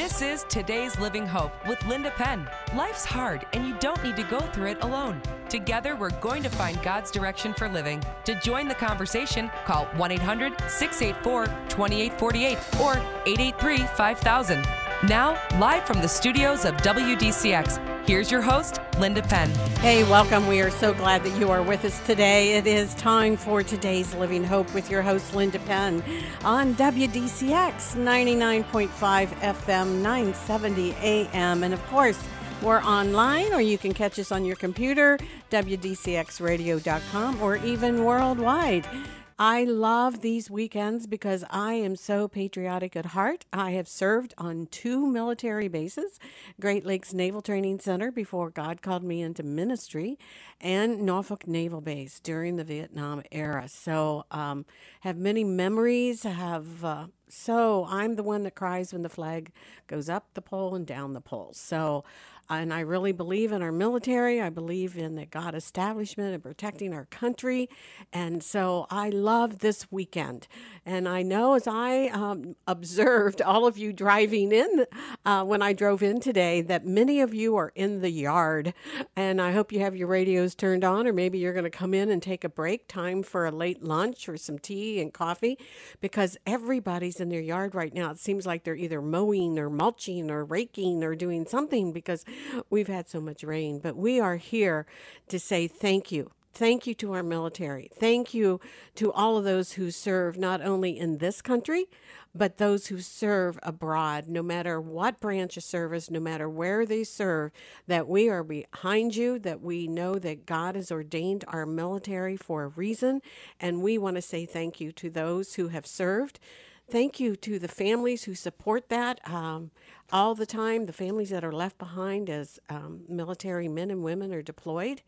This is Today's Living Hope with Linda Penn. Life's hard, and you don't need to go through it alone. Together, we're going to find God's direction for living. To join the conversation, call 1 800 684 2848 or 883 5000. Now, live from the studios of WDCX, here's your host, Linda Penn. Hey, welcome. We are so glad that you are with us today. It is time for today's Living Hope with your host, Linda Penn, on WDCX 99.5 FM, 970 AM. And of course, we're online, or you can catch us on your computer, WDCXradio.com, or even worldwide. I love these weekends because I am so patriotic at heart. I have served on two military bases Great Lakes Naval Training Center before God called me into ministry, and Norfolk Naval Base during the Vietnam era. So, um, have many memories. Have uh, so I'm the one that cries when the flag goes up the pole and down the pole. So, and I really believe in our military. I believe in the God establishment and protecting our country. And so I love this weekend. And I know as I um, observed all of you driving in uh, when I drove in today, that many of you are in the yard. And I hope you have your radios turned on, or maybe you're going to come in and take a break, time for a late lunch or some tea and coffee, because everybody's in their yard right now. It seems like they're either mowing or mulching or raking or doing something because we've had so much rain. But we are here to say thank you. Thank you to our military. Thank you to all of those who serve not only in this country, but those who serve abroad, no matter what branch of service, no matter where they serve, that we are behind you, that we know that God has ordained our military for a reason. And we want to say thank you to those who have served. Thank you to the families who support that um, all the time, the families that are left behind as um, military men and women are deployed.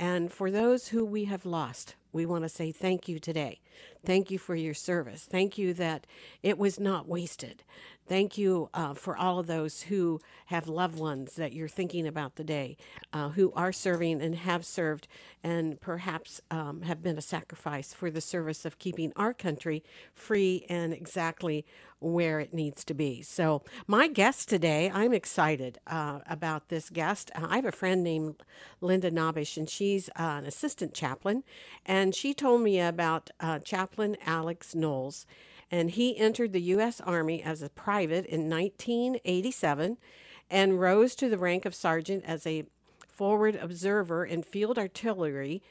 And for those who we have lost, we want to say thank you today. Thank you for your service. Thank you that it was not wasted. Thank you uh, for all of those who have loved ones that you're thinking about today, uh, who are serving and have served, and perhaps um, have been a sacrifice for the service of keeping our country free and exactly where it needs to be. So, my guest today, I'm excited uh, about this guest. I have a friend named Linda Nabish, and she's uh, an assistant chaplain, and she told me about uh, Chaplain Alex Knowles and he entered the U.S. Army as a private in 1987 and rose to the rank of sergeant as a forward observer in field artillery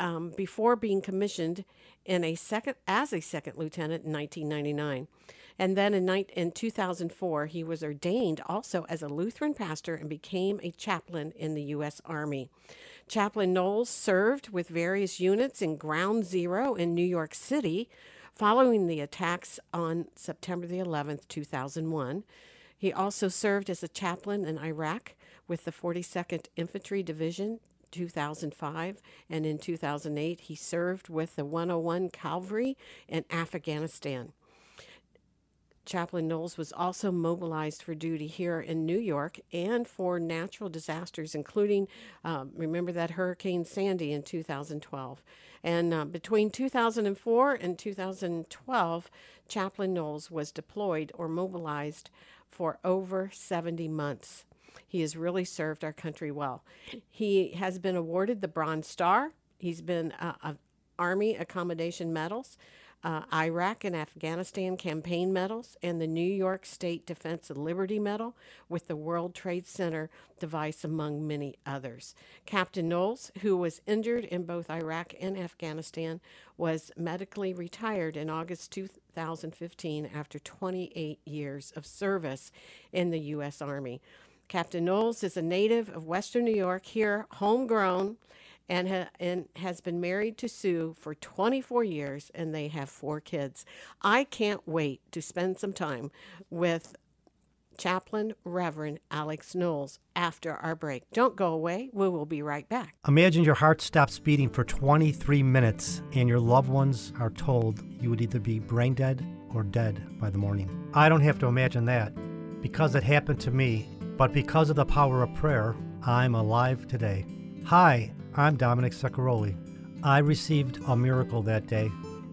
um, before being commissioned in a second as a second lieutenant in 1999. And then in, in 2004, he was ordained also as a Lutheran pastor and became a chaplain in the U.S. Army. Chaplain Knowles served with various units in Ground Zero in New York City, Following the attacks on September the 11th, 2001, he also served as a chaplain in Iraq with the 42nd Infantry Division 2005 and in 2008 he served with the 101 Cavalry in Afghanistan. Chaplain Knowles was also mobilized for duty here in New York and for natural disasters, including, um, remember that Hurricane Sandy in 2012. And uh, between 2004 and 2012, Chaplain Knowles was deployed or mobilized for over 70 months. He has really served our country well. He has been awarded the Bronze Star. He's been uh, Army Accommodation Medals uh, Iraq and Afghanistan campaign medals, and the New York State Defense and Liberty Medal with the World Trade Center device, among many others. Captain Knowles, who was injured in both Iraq and Afghanistan, was medically retired in August 2015 after 28 years of service in the U.S. Army. Captain Knowles is a native of Western New York, here homegrown and, ha- and has been married to Sue for 24 years, and they have four kids. I can't wait to spend some time with Chaplain Reverend Alex Knowles after our break. Don't go away. We will be right back. Imagine your heart stops beating for 23 minutes and your loved ones are told you would either be brain dead or dead by the morning. I don't have to imagine that because it happened to me, but because of the power of prayer, I'm alive today. Hi, I'm Dominic Saccaroli. I received a miracle that day,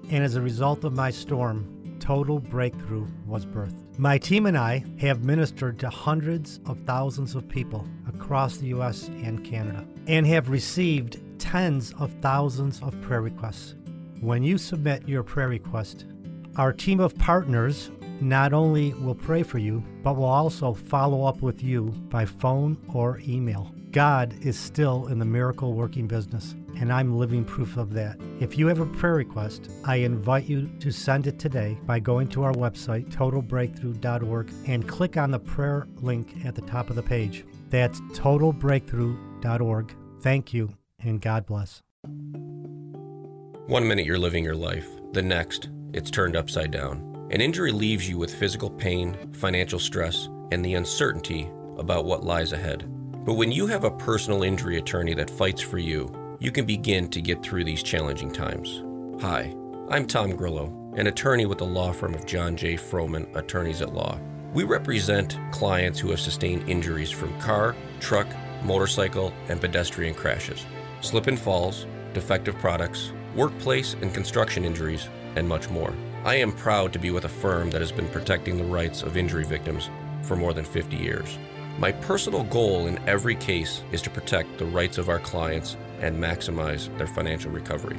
and as a result of my storm, total breakthrough was birthed. My team and I have ministered to hundreds of thousands of people across the U.S. and Canada and have received tens of thousands of prayer requests. When you submit your prayer request, our team of partners not only will pray for you, but will also follow up with you by phone or email. God is still in the miracle working business, and I'm living proof of that. If you have a prayer request, I invite you to send it today by going to our website, totalbreakthrough.org, and click on the prayer link at the top of the page. That's totalbreakthrough.org. Thank you, and God bless. One minute you're living your life, the next, it's turned upside down. An injury leaves you with physical pain, financial stress, and the uncertainty about what lies ahead. But when you have a personal injury attorney that fights for you, you can begin to get through these challenging times. Hi, I'm Tom Grillo, an attorney with the law firm of John J. Froman Attorneys at Law. We represent clients who have sustained injuries from car, truck, motorcycle, and pedestrian crashes, slip and falls, defective products, workplace and construction injuries, and much more. I am proud to be with a firm that has been protecting the rights of injury victims for more than 50 years. My personal goal in every case is to protect the rights of our clients and maximize their financial recovery.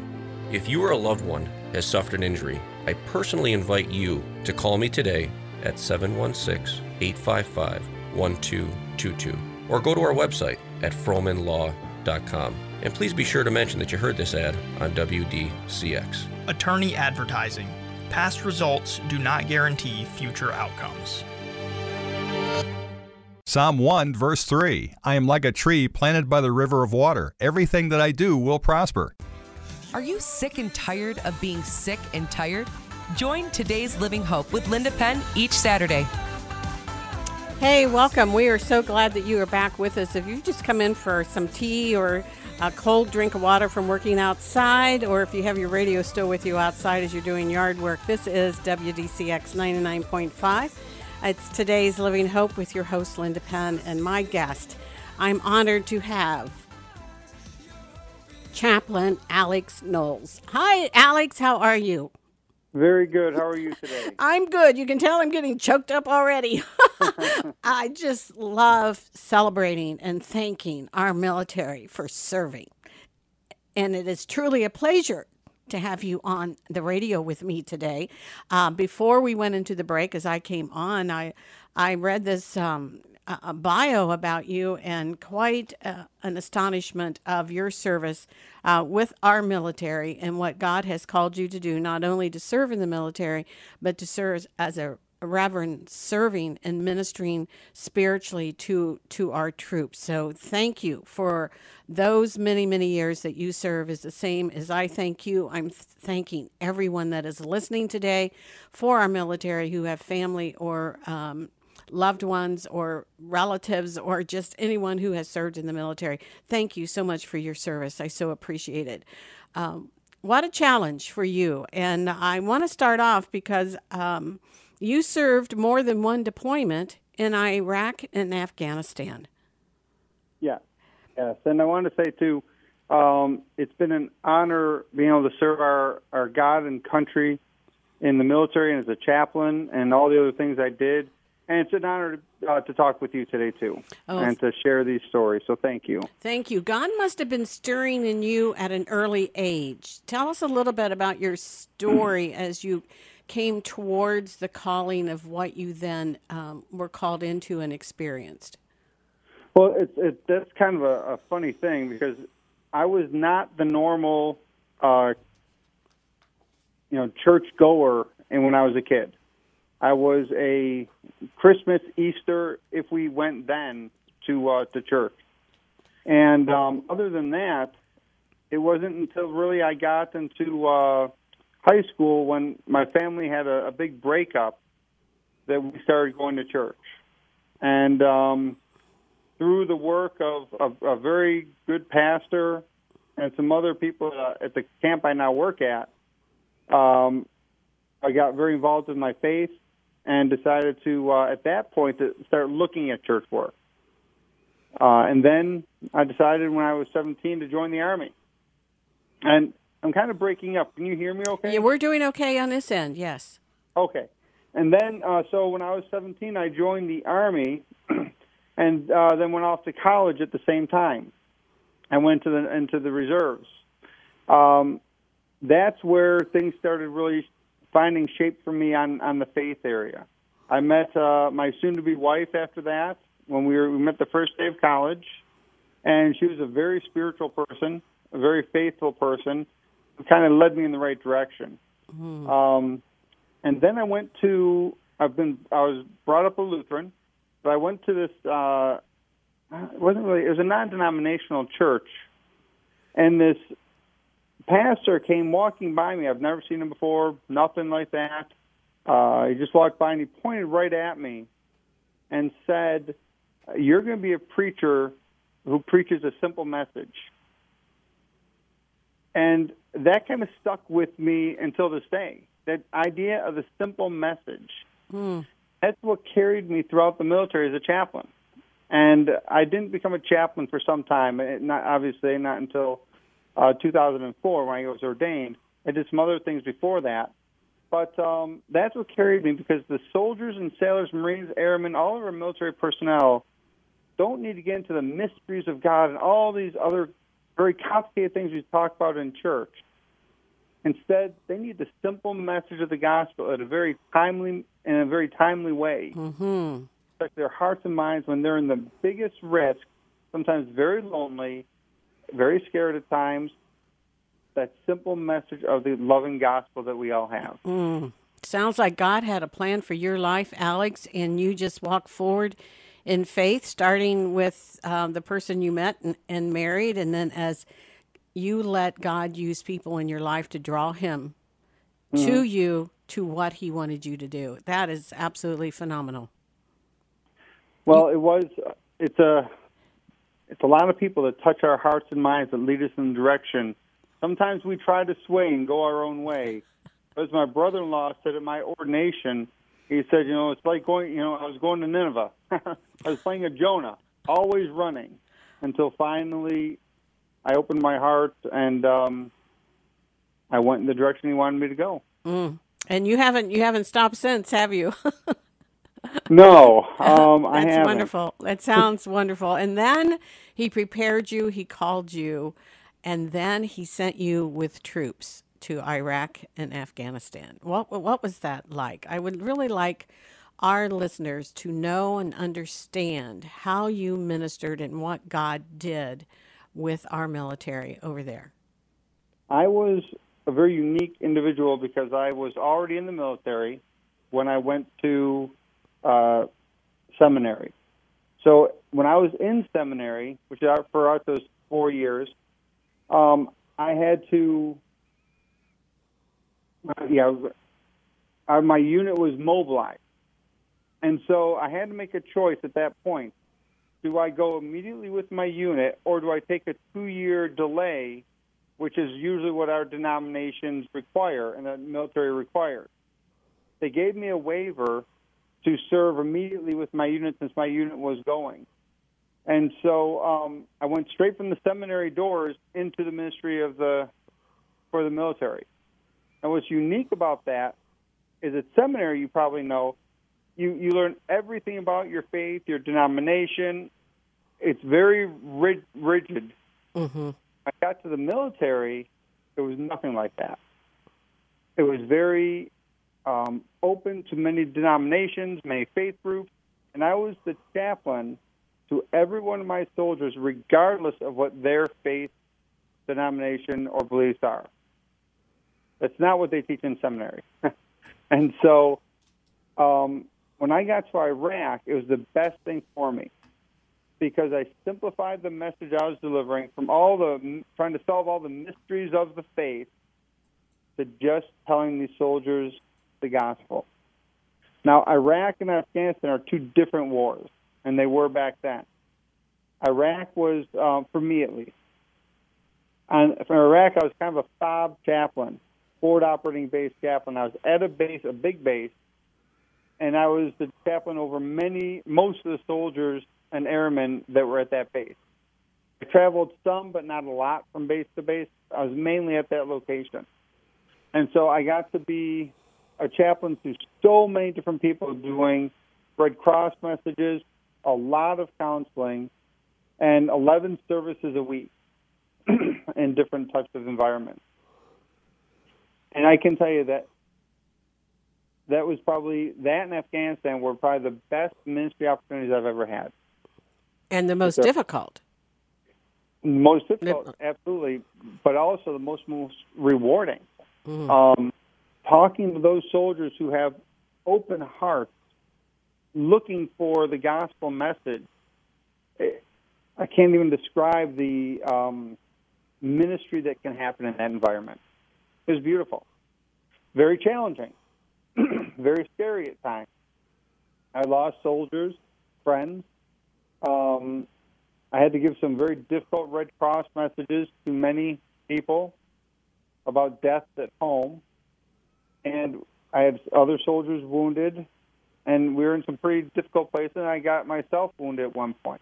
If you or a loved one has suffered an injury, I personally invite you to call me today at 716 855 1222 or go to our website at fromanlaw.com. And please be sure to mention that you heard this ad on WDCX. Attorney advertising. Past results do not guarantee future outcomes. Psalm 1, verse 3 I am like a tree planted by the river of water. Everything that I do will prosper. Are you sick and tired of being sick and tired? Join today's Living Hope with Linda Penn each Saturday. Hey, welcome. We are so glad that you are back with us. If you just come in for some tea or a cold drink of water from working outside, or if you have your radio still with you outside as you're doing yard work, this is WDCX 99.5. It's today's Living Hope with your host, Linda Penn, and my guest. I'm honored to have Chaplain Alex Knowles. Hi, Alex. How are you? Very good. How are you today? I'm good. You can tell I'm getting choked up already. I just love celebrating and thanking our military for serving. And it is truly a pleasure to have you on the radio with me today. Uh, before we went into the break, as I came on, I I read this um, a bio about you and quite uh, an astonishment of your service uh, with our military and what God has called you to do, not only to serve in the military, but to serve as a reverend serving and ministering spiritually to to our troops. So thank you for those many many years that you serve is the same as I thank you. I'm thanking everyone that is listening today for our military who have family or um, loved ones or relatives or just anyone who has served in the military. Thank you so much for your service. I so appreciate it. Um, what a challenge for you. And I want to start off because um, you served more than one deployment in Iraq and Afghanistan. Yeah, yes. And I want to say, too, um, it's been an honor being able to serve our, our God and country in the military and as a chaplain and all the other things I did. And it's an honor to, uh, to talk with you today, too, oh, and to share these stories. So thank you. Thank you. God must have been stirring in you at an early age. Tell us a little bit about your story as you came towards the calling of what you then um, were called into and experienced. Well, it's it, that's kind of a, a, funny thing because I was not the normal, uh, you know, church goer, and when I was a kid. I was a Christmas, Easter, if we went then to uh, to church. And um, other than that, it wasn't until really I got into uh, high school when my family had a, a big breakup that we started going to church. And um, through the work of, of a very good pastor and some other people uh, at the camp I now work at, um, I got very involved in my faith and decided to, uh, at that point, to start looking at church work. Uh, and then I decided when I was 17 to join the Army. And I'm kind of breaking up. Can you hear me okay? Yeah, we're doing okay on this end, yes. Okay. and then, uh, so when I was 17, I joined the Army and uh, then went off to college at the same time. I went to the into the reserves. Um, that's where things started really finding shape for me on on the faith area. I met uh, my soon-to-be wife after that when we were we met the first day of college, and she was a very spiritual person, a very faithful person, kind of led me in the right direction. Mm. Um, and then I went to I've been I was brought up a Lutheran, but I went to this uh, it wasn't really it was a non-denominational church, and this pastor came walking by me. I've never seen him before, nothing like that. Uh, he just walked by and he pointed right at me and said, "You're going to be a preacher who preaches a simple message." And that kind of stuck with me until this day. That idea of a simple message. Hmm. That's what carried me throughout the military as a chaplain. And I didn't become a chaplain for some time. Not obviously not until uh, 2004 when I was ordained. I did some other things before that, but um, that's what carried me because the soldiers and sailors, Marines, airmen, all of our military personnel don't need to get into the mysteries of God and all these other very complicated things we talk about in church. Instead, they need the simple message of the gospel at a very timely in a very timely way. Mm-hmm. Affect their hearts and minds when they're in the biggest risk, sometimes very lonely, very scared at times. That simple message of the loving gospel that we all have. Mm. Sounds like God had a plan for your life, Alex, and you just walk forward in faith, starting with um, the person you met and, and married, and then as you let God use people in your life to draw Him mm-hmm. to you to what He wanted you to do. That is absolutely phenomenal. Well, it was. It's a. It's a lot of people that touch our hearts and minds that lead us in the direction. Sometimes we try to sway and go our own way. As my brother-in-law said at my ordination, he said, "You know, it's like going. You know, I was going to Nineveh. I was playing a Jonah, always running, until finally I opened my heart and um, I went in the direction he wanted me to go. Mm. And you haven't you haven't stopped since, have you? no, um, I That's wonderful. That sounds wonderful. And then he prepared you. He called you, and then he sent you with troops to Iraq and Afghanistan. What what was that like? I would really like our listeners to know and understand how you ministered and what God did with our military over there? I was a very unique individual because I was already in the military when I went to uh, seminary. So when I was in seminary, which for us was four years, um, I had to, yeah, uh, my unit was mobilized. And so I had to make a choice at that point do I go immediately with my unit or do I take a two year delay, which is usually what our denominations require and the military requires? They gave me a waiver to serve immediately with my unit since my unit was going. And so um, I went straight from the seminary doors into the ministry of the for the military. And what's unique about that is at seminary, you probably know, you you learn everything about your faith, your denomination. It's very rig- rigid. Mm-hmm. I got to the military, it was nothing like that. It was very um, open to many denominations, many faith groups, and I was the chaplain to every one of my soldiers, regardless of what their faith, denomination, or beliefs are. That's not what they teach in seminary. and so um, when I got to Iraq, it was the best thing for me because I simplified the message I was delivering from all the trying to solve all the mysteries of the faith to just telling these soldiers the gospel. Now, Iraq and Afghanistan are two different wars, and they were back then. Iraq was, um, for me at least, and from Iraq, I was kind of a FOB chaplain, forward operating base chaplain. I was at a base, a big base, and I was the chaplain over many, most of the soldiers and airmen that were at that base. I traveled some, but not a lot from base to base. I was mainly at that location. And so I got to be a chaplain to so many different people doing Red Cross messages, a lot of counseling, and 11 services a week in different types of environments. And I can tell you that that was probably that in Afghanistan were probably the best ministry opportunities I've ever had. And the most Sure. difficult. Most difficult, absolutely, but also the most most rewarding. Um, talking to those soldiers who have open hearts, looking for the gospel message. Eh, I can't even describe the um, ministry that can happen in that environment. It was beautiful, very challenging, very scary at times. I lost soldiers, friends. Um, I had to give some very difficult Red Cross messages to many people about deaths at home. And I had other soldiers wounded, and we were in some pretty difficult places, and I got myself wounded at one point.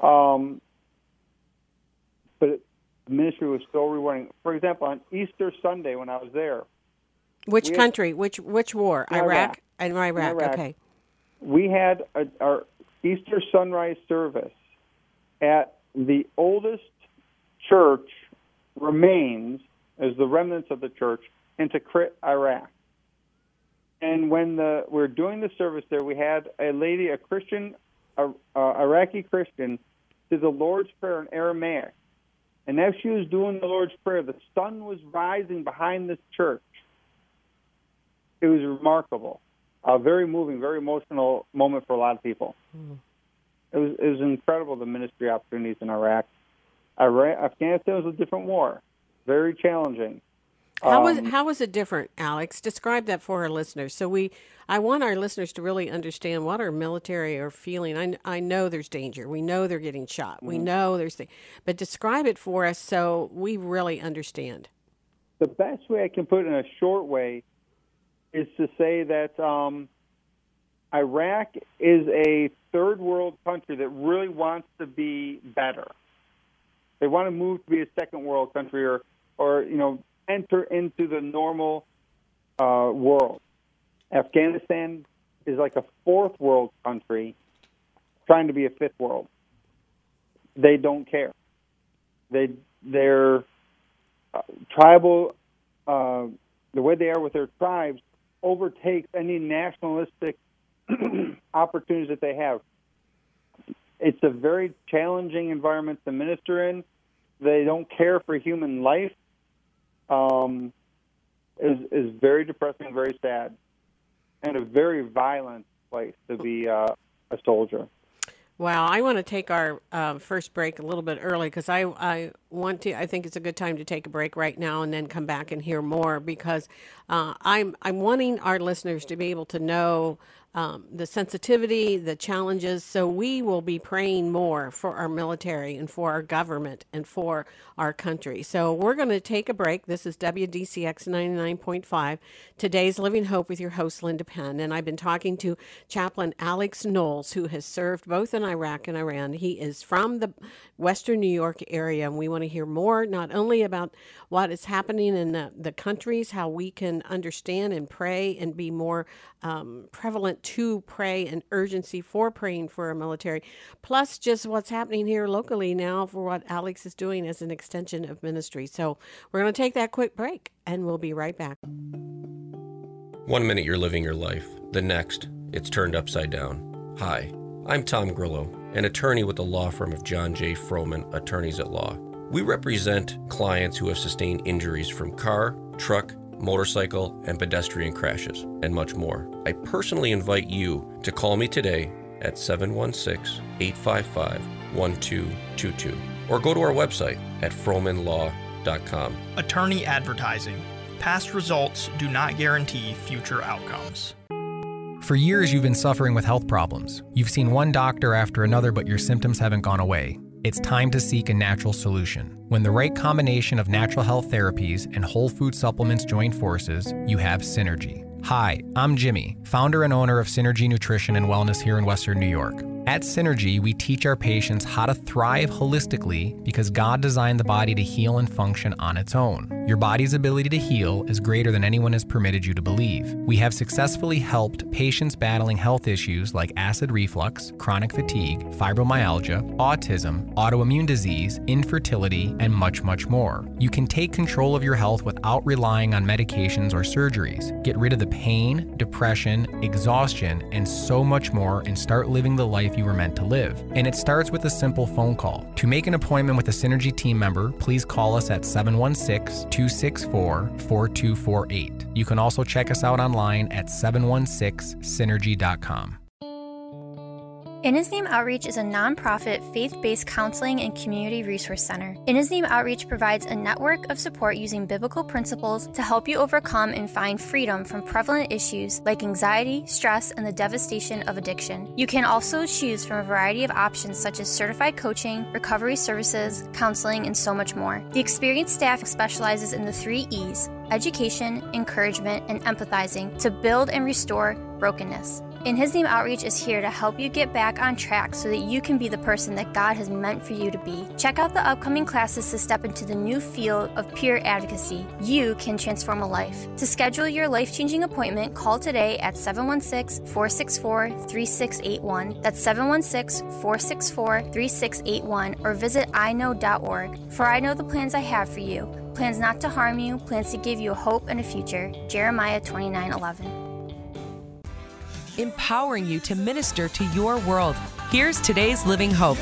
Um, but the ministry was so rewarding. For example, on Easter Sunday when I was there, Which We had- country? Which which war? Iraq. Iraq. And Iraq. Iraq. Okay. we had a, our Easter sunrise service at the oldest church remains as the remnants of the church in Tikrit, Iraq. And when the, we were doing the service there, we had a lady, a Christian, a, a Iraqi Christian, did the Lord's Prayer in Aramaic. And as she was doing the Lord's Prayer, the sun was rising behind this church. It was remarkable a very moving, very emotional moment for a lot of people. Hmm. It was it was incredible the ministry opportunities in Iraq. Iraq Afghanistan was a different war, very challenging. How was Um, how was it different, Alex? Describe that for our listeners. So we, I want our listeners to really understand what our military are feeling. I, I know there's danger. We know they're getting shot. We know there's the, but describe it for us so we really understand. the best way I can put it in a short way is to say that um, Iraq is a third world country that really wants to be better. They want to move to be a second world country or, or you know, enter into the normal uh, world. Afghanistan is like a fourth world country trying to be a fifth world. They don't care. They they're uh, tribal uh, the way they are with their tribes overtakes any nationalistic opportunities that they have. It's a very challenging environment to minister in. They don't care for human life. Um, is is very depressing, very sad, and a very violent place to be uh, a soldier. Wow, I want to take our uh, first break a little bit early because I, I want to. I think it's a good time to take a break right now and then come back and hear more because uh, I'm I'm wanting our listeners to be able to know um, the sensitivity, the challenges. So we will be praying more for our military and for our government and for our country. So we're going to take a break. This is WDCX 99.5, today's Living Hope with your host, Linda Penn. And I've been talking to Chaplain Alex Knowles, who has served both in Iraq and Iran. He is from the Western New York area, and we want to hear more not only about what is happening in the, the countries, how we can understand and pray and be more um, prevalent to pray and urgency for praying for our military, plus just what's happening here locally now for what Alex is doing as an extension of ministry. So we're going to take that quick break and we'll be right back. One minute you're living your life, the next, it's turned upside down. Hi, I'm Tom Grillo, an attorney with the law firm of John J. Froman, Attorneys at Law. We represent clients who have sustained injuries from car, truck, motorcycle, and pedestrian crashes, and much more. I personally invite you to call me today at 716 855 1222 or go to our website at fromanlaw.com. Attorney advertising. Past results do not guarantee future outcomes. For years, you've been suffering with health problems. You've seen one doctor after another, but your symptoms haven't gone away. It's time to seek a natural solution. When the right combination of natural health therapies and whole food supplements join forces, you have Synergy. Hi, I'm Jimmy, founder and owner of Synergy Nutrition and Wellness here in Western New York. At Synergy, we teach our patients how to thrive holistically because God designed the body to heal and function on its own. Your body's ability to heal is greater than anyone has permitted you to believe. We have successfully helped patients battling health issues like acid reflux, chronic fatigue, fibromyalgia, autism, autoimmune disease, infertility, and much, much more. You can take control of your health without relying on medications or surgeries. Get rid of the pain, depression, exhaustion, and so much more and start living the life you were meant to live. And it starts with a simple phone call. To make an appointment with a Synergy team member, please call us at 716 264 4248. You can also check us out online at 716synergy.com. In His Name Outreach is a nonprofit, faith based counseling and community resource center. In His Name Outreach provides a network of support using biblical principles to help you overcome and find freedom from prevalent issues like anxiety, stress, and the devastation of addiction. You can also choose from a variety of options such as certified coaching, recovery services, counseling, and so much more. The experienced staff specializes in the three E's education, encouragement, and empathizing to build and restore brokenness. In His Name Outreach is here to help you get back on track so that you can be the person that God has meant for you to be. Check out the upcoming classes to step into the new field of peer advocacy. You can transform a life. To schedule your life changing appointment, call today at 716 464 3681. That's 716 464 3681 or visit iknow.org. For I know the plans I have for you plans not to harm you, plans to give you hope and a future. Jeremiah 29 11 empowering you to minister to your world. Here's today's Living Hope.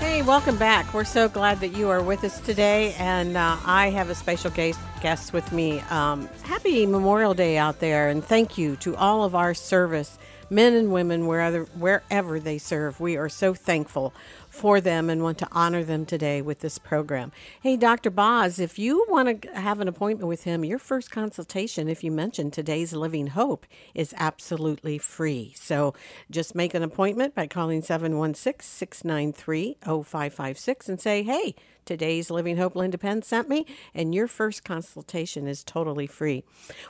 Hey, welcome back. We're so glad that you are with us today, and uh, I have a special guest, guest with me. Um, happy Memorial Day out there, and thank you to all of our service men and women wherever wherever they serve. We are so thankful for them and want to honor them today with this program. Hey, Dr. Boz, if you want to have an appointment with him, your first consultation, if you mention today's Living Hope, is absolutely free. So just make an appointment by calling 716 693 0556 and say, hey, today's Living Hope Linda Penn sent me, and your first consultation is totally free.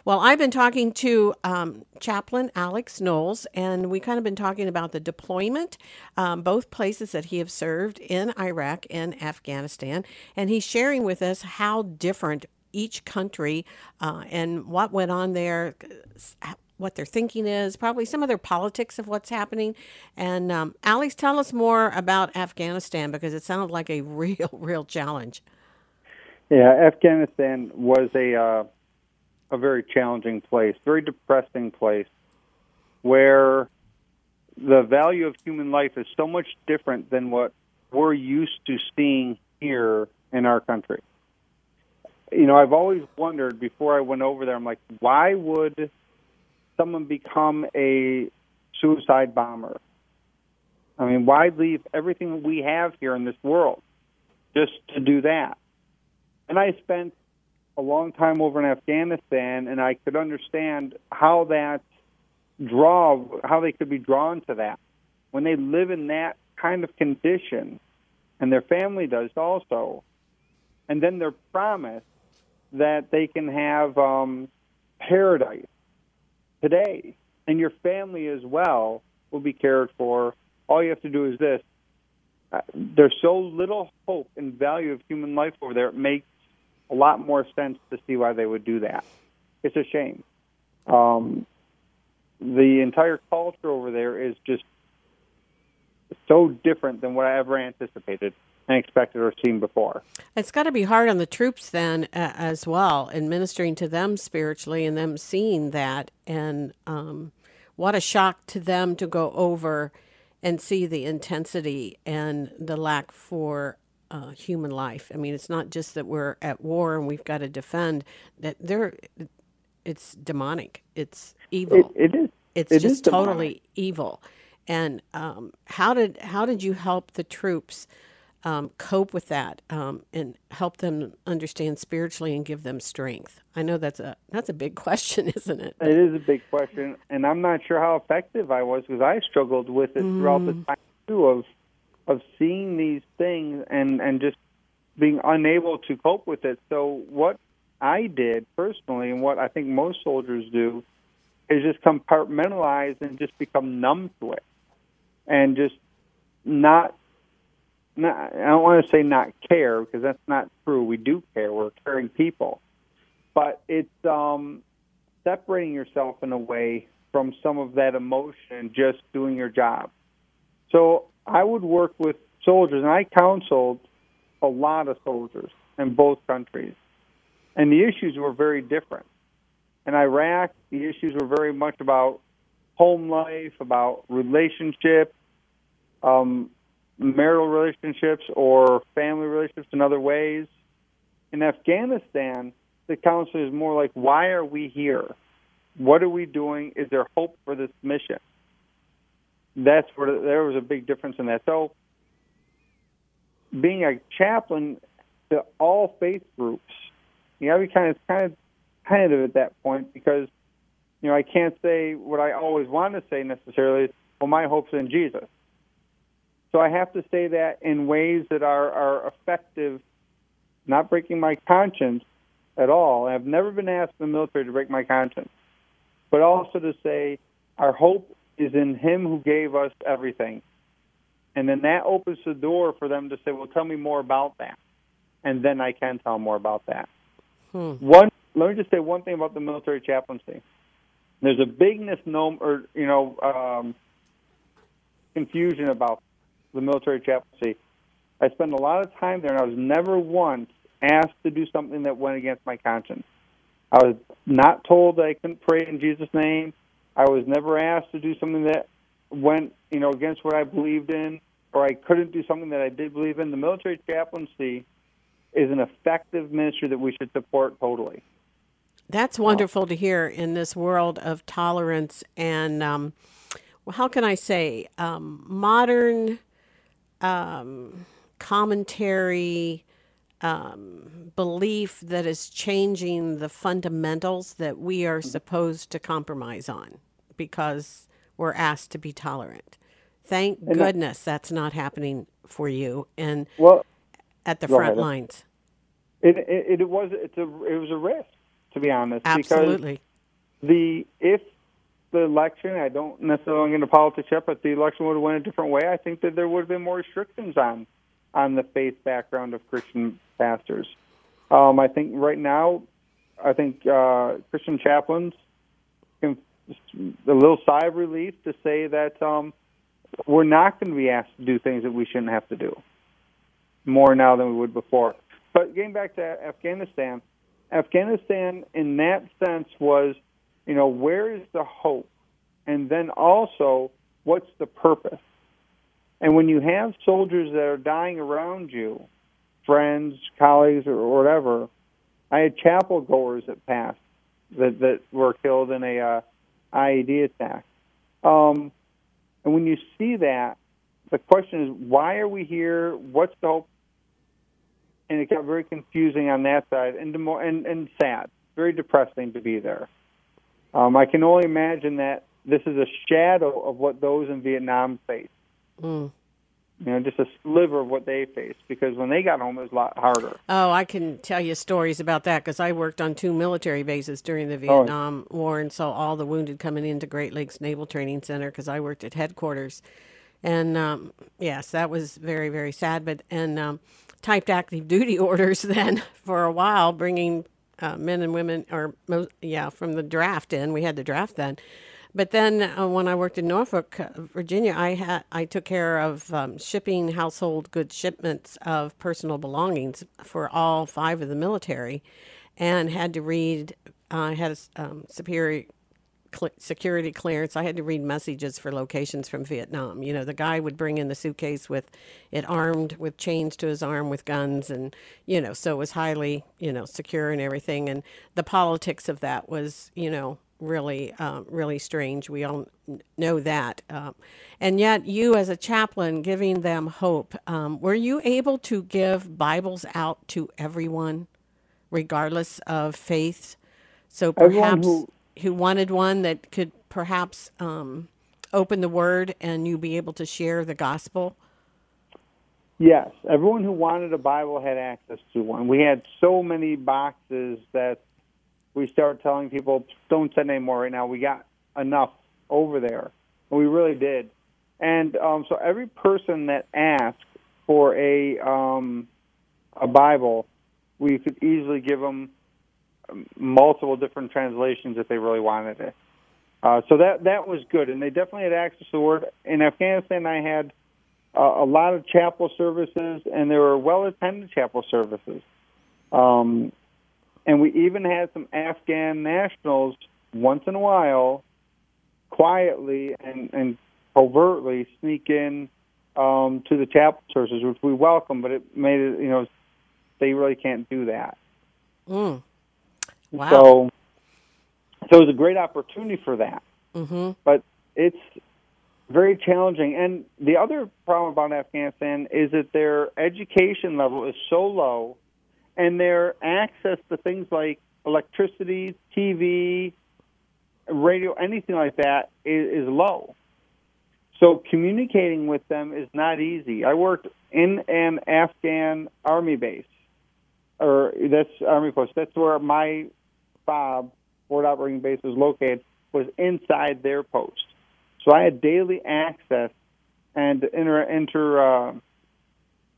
Well, I've been talking to um, Chaplain Alex Knowles, and we kind of been talking about the deployment, um, both places that he has served in Iraq and Afghanistan, and he's sharing with us how different each country uh, and what went on there, what their thinking is, probably some of their politics of what's happening. And um, Alex, tell us more about Afghanistan because it sounded like a real, real challenge. Yeah, Afghanistan was a uh, a very challenging place, very depressing place, where the value of human life is so much different than what we're used to seeing here in our country. You know, I've always wondered before I went over there. I'm like, why would someone become a suicide bomber? I mean, why leave everything that we have here in this world just to do that? And I spent a long time over in Afghanistan, and I could understand how that draw, how they could be drawn to that when they live in that kind of condition, and their family does also, and then they're promised that they can have um, paradise today, and your family as well will be cared for. All you have to do is this. Uh, there's so little hope and value of human life over there. It makes a lot more sense to see why they would do that. It's a shame. Um, the entire culture over there is just so different than what I ever anticipated and expected or seen before. It's got to be hard on the troops then uh, as well, administering to them spiritually and them seeing that. And um, what a shock to them to go over and see the intensity and the lack for uh, human life. I mean, it's not just that we're at war and we've got to defend. That they're, it's demonic. It's evil. it, it is. It's it just totally evil. And um, how did how did you help the troops um, cope with that um, and help them understand spiritually and give them strength? I know that's a that's a big question, isn't it? It is a big question, and I'm not sure how effective I was because I struggled with it throughout the time too of of seeing these things and and just being unable to cope with it. So what I did personally, and what I think most soldiers do, is just compartmentalize and just become numb to it, and just not not, I don't want to say not care because that's not true. We do care. We're caring people, but it's um, separating yourself in a way from some of that emotion, just doing your job. So I would work with soldiers, and I counseled a lot of soldiers in both countries, and the issues were very different. In Iraq, the issues were very much about home life, about relationships, um, marital relationships, or family relationships in other ways. In Afghanistan, the counsel is more like, why are we here? What are we doing? Is there hope for this mission? That's where there was a big difference in that. So, being a chaplain to all faith groups, you know, be kind of kind of tentative at that point because you know I can't say what I always want to say necessarily. Well, my hope's in Jesus. So I have to say that in ways that are, are effective, not breaking my conscience at all. I've never been asked in the military to break my conscience, but also to say our hope is in Him who gave us everything. And then that opens the door for them to say, well, tell me more about that. And then I can tell more about that. Hmm. One, let me just say one thing about the military chaplaincy. There's a big misnomer, or, you know, um, confusion about the military chaplaincy. I spent a lot of time there, and I was never once asked to do something that went against my conscience. I was not told that I couldn't pray in Jesus' name. I was never asked to do something that went, you know, against what I believed in, or I couldn't do something that I did believe in. The military chaplaincy is an effective ministry that we should support totally. That's wonderful to hear in this world of tolerance and, um, well, how can I say, um, modern um, commentary, um, belief that is changing the fundamentals that we are supposed to compromise on because we're asked to be tolerant. Thank and goodness that, that's not happening for you and well, at the front ahead. lines. It, it, it was it's a it was a risk to be honest. Absolutely. the if the election, I don't necessarily get into politics yet, but the election would have went a different way. I think that there would have been more restrictions on on the faith background of Christian pastors. Um, I think right now, I think uh, Christian chaplains can a little sigh of relief to say that um, we're not going to be asked to do things that we shouldn't have to do more now than we would before. But getting back to Afghanistan, Afghanistan in that sense was, you know, where is the hope? And then also, what's the purpose? And when you have soldiers that are dying around you, friends, colleagues, or whatever, I had chapel goers that passed that, that were killed in a uh, IED attack. Um, and when you see that, the question is, why are we here? What's the hope? And it got very confusing on that side, and more and, and sad, very depressing to be there. Um, I can only imagine that this is a shadow of what those in Vietnam faced. Mm you know, just a sliver of what they faced because when they got home, it was a lot harder. Oh, I can tell you stories about that because I worked on two military bases during the oh, Vietnam oh. War and saw all the wounded coming into Great Lakes Naval Training Center because I worked at headquarters. And um, yes, that was very, very sad. But, and um, typed active duty orders then for a while, bringing uh, men and women, or yeah, from the draft in. We had the draft then but then uh, when I worked in Norfolk, uh, Virginia, I had I took care of um, shipping household goods shipments of personal belongings for all five of the military, and had to read. I uh, had a um, superior cl- security clearance. I had to read messages for locations from Vietnam. You know, the guy would bring in the suitcase with it armed with chains to his arm with guns, and you know, so it was highly you know secure and everything. And the politics of that was you know really, uh, really strange. We all know that. Um, and yet, you as a chaplain giving them hope, um, were you able to give Bibles out to everyone, regardless of faith? So perhaps who, who, wanted one that could perhaps um, open the Word and you be able to share the gospel? Yes, everyone who wanted a Bible had access to one. We had so many boxes that we started telling people, don't send any more right now. We got enough over there. And we really did. And um, so every person that asked for a um, a Bible, we could easily give them multiple different translations if they really wanted it. Uh, so that that was good, and they definitely had access to the Word. In Afghanistan, I had uh, a lot of chapel services, and there were well attended chapel services. Um, and we even had some Afghan nationals once in a while, quietly and, and covertly sneak in um, to the chapel services, which we welcome, but it made it, you know, they really can't do that. Mm. Wow. So, so it was a great opportunity for that. Mm-hmm. But it's very challenging. And the other problem about Afghanistan is that their education level is so low, and their access to things like electricity, TV, radio, anything like that is, is low. So communicating with them is not easy. I worked in an Afghan army base, or that's army post. That's where my FOB, Forward Operating Base, was located. Was inside their post. So I had daily access and inter, inter uh,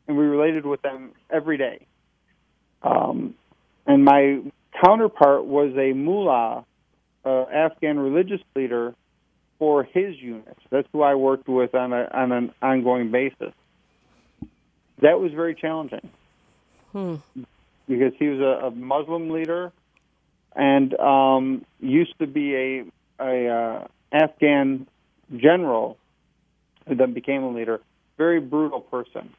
and we related with them every day. Um, and my counterpart was a mullah, uh, Afghan religious leader for his unit. That's who I worked with on a on an ongoing basis. That was very challenging Hmm. because he was a, a Muslim leader and um, used to be a a uh, Afghan general who then became a leader. Very brutal person.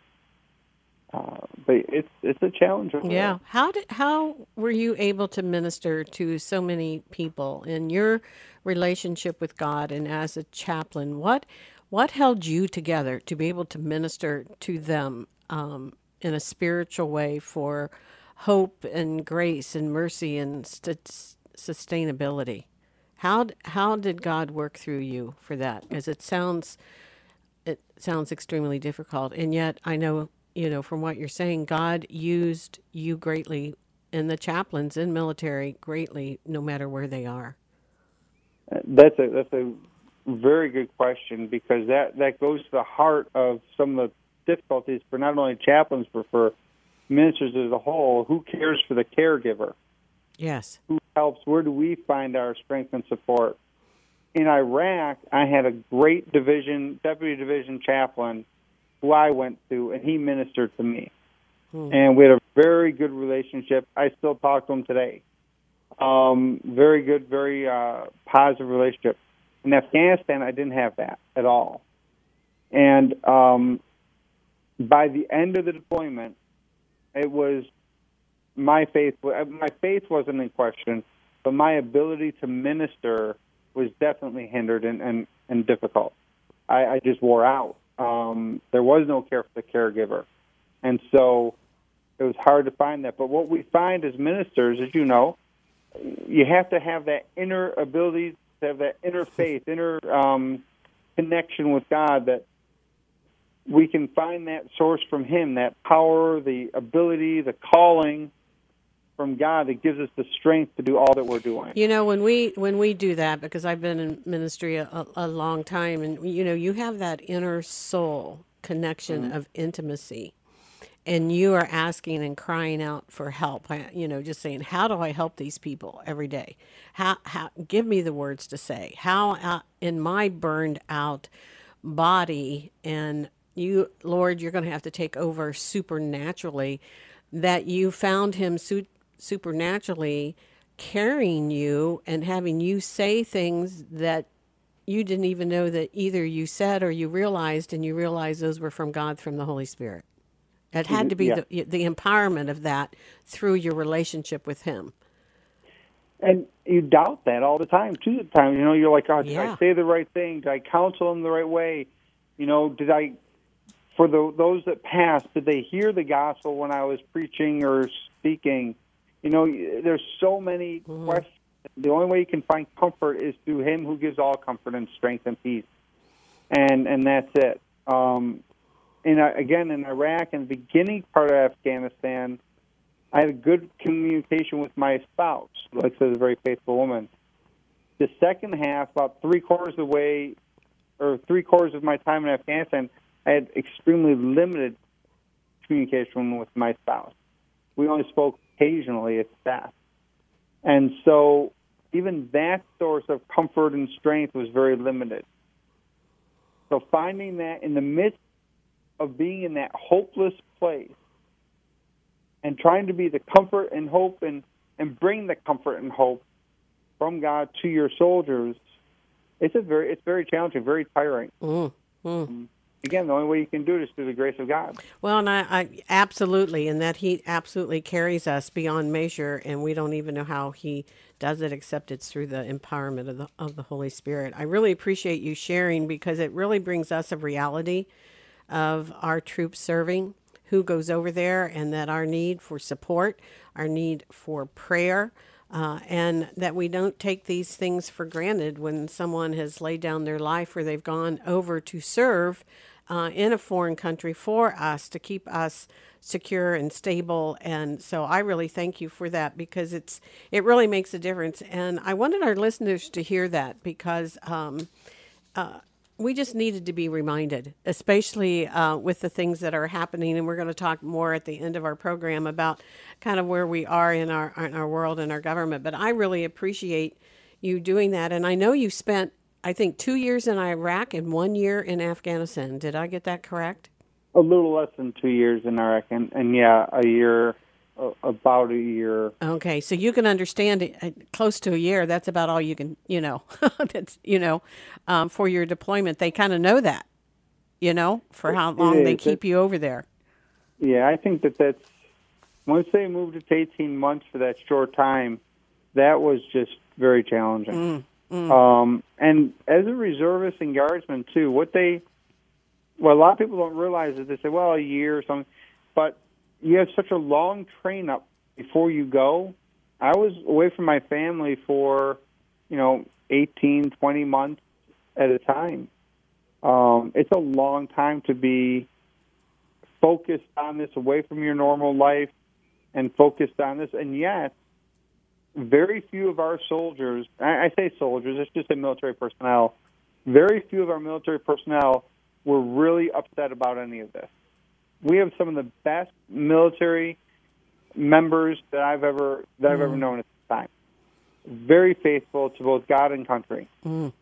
Uh, but it's it's a challenge. Yeah. How did how were you able to minister to so many people in your relationship with God and as a chaplain? What what held you together to be able to minister to them um, in a spiritual way for hope and grace and mercy and st- sustainability? How how did God work through you for that? Because it sounds it sounds extremely difficult and yet i know you know from what you're saying god used you greatly and the chaplains in military greatly no matter where they are uh, That's a that's a very good question because that that goes to the heart of some of the difficulties for not only chaplains but for ministers as a whole. Who cares for the caregiver? yes Who helps? Where do we find our strength and support? In Iraq, I had a great division deputy division chaplain who I went to, and he ministered to me, and we had a very good relationship. I still talk to him today. Um, very good, very uh, positive relationship. In Afghanistan, I didn't have that at all. And um, by the end of the deployment, it was my faith. My faith wasn't in question, but my ability to minister was definitely hindered and, and, and difficult. I, I just wore out. Um, there was no care for the caregiver, and so it was hard to find that. But what we find as ministers, as you know, you have to have that inner ability to have that inner faith, inner um, connection with God that we can find that source from Him, that power, the ability, the calling from God that gives us the strength to do all that we're doing. you know when we when we do that because i've been in ministry a, a, long time and you know you have that inner soul connection of intimacy and you are asking and crying out for help. You know just saying how do i help these people every day? How how give me the words to say. How uh, in my burned out body and you lord you're going to have to take over supernaturally that you found him su- supernaturally carrying you and having you say things that you didn't even know that either you said or you realized and you realized those were from God from the Holy Spirit. It had to be Yeah. the the empowerment of that through your relationship with him. And you doubt that all the time, too. The time, you know, you're like, oh, did Yeah. I say the right thing? Did I counsel him the right way? You know, did I, for the, those that passed, did they hear the gospel when I was preaching or speaking? You know, there's so many questions. The only way you can find comfort is through Him who gives all comfort and strength and peace, and and that's it. Um, and I, again, in Iraq and the beginning part of Afghanistan, I had a good communication with my spouse. Like I said, a very faithful woman. The second half, about three quarters of the way, or three quarters of my time in Afghanistan, I had extremely limited communication with my spouse. We only spoke occasionally at that. And so even that source of comfort and strength was very limited. So finding that in the midst of being in that hopeless place and trying to be the comfort and hope and, and bring the comfort and hope from God to your soldiers, it's a very it's very challenging, very tiring. Mm, mm. Again, the only way you can do it is through the grace of God. Well, and I, I absolutely, and that He absolutely carries us beyond measure, and we don't even know how He does it except it's through the empowerment of the of the Holy Spirit. I really appreciate you sharing because it really brings us a reality of our troops serving, who goes over there, and that our need for support, our need for prayer. Uh, and that we don't take these things for granted when someone has laid down their life or they've gone over to serve uh, in a foreign country for us to keep us secure and stable. And so I really thank you for that because it's it really makes a difference. And I wanted our listeners to hear that because um, uh, we just needed to be reminded, especially uh, with the things that are happening. And we're going to talk more at the end of our program about kind of where we are in our in our world and our government. But I really appreciate you doing that. And I know you spent, I think, two years in Iraq and one year in Afghanistan. Did I get that correct? A little less than two years in Iraq, and, and yeah, a year about a year. Okay, so you can understand it, uh, close to a year. That's about all you can, you know. that's you know, um, for your deployment, they kind of know that, you know, for how long they keep you over there. Yeah, I think that that's once they moved it to eighteen months for that short time, that was just very challenging. Mm, mm. Um, and as a reservist and guardsman too, what they, well, a lot of people don't realize is they say, well, a year or something, but you have such a long train up before you go. I was away from my family for, you know, 18, 20 months at a time. Um, it's a long time to be focused on this away from your normal life and focused on this. And yet, very few of our soldiers, I, I say soldiers, it's just a military personnel, very few of our military personnel were really upset about any of this we have some of the best military members that I've ever that I've ever mm. known at the time. Very faithful to both God and country. Mm.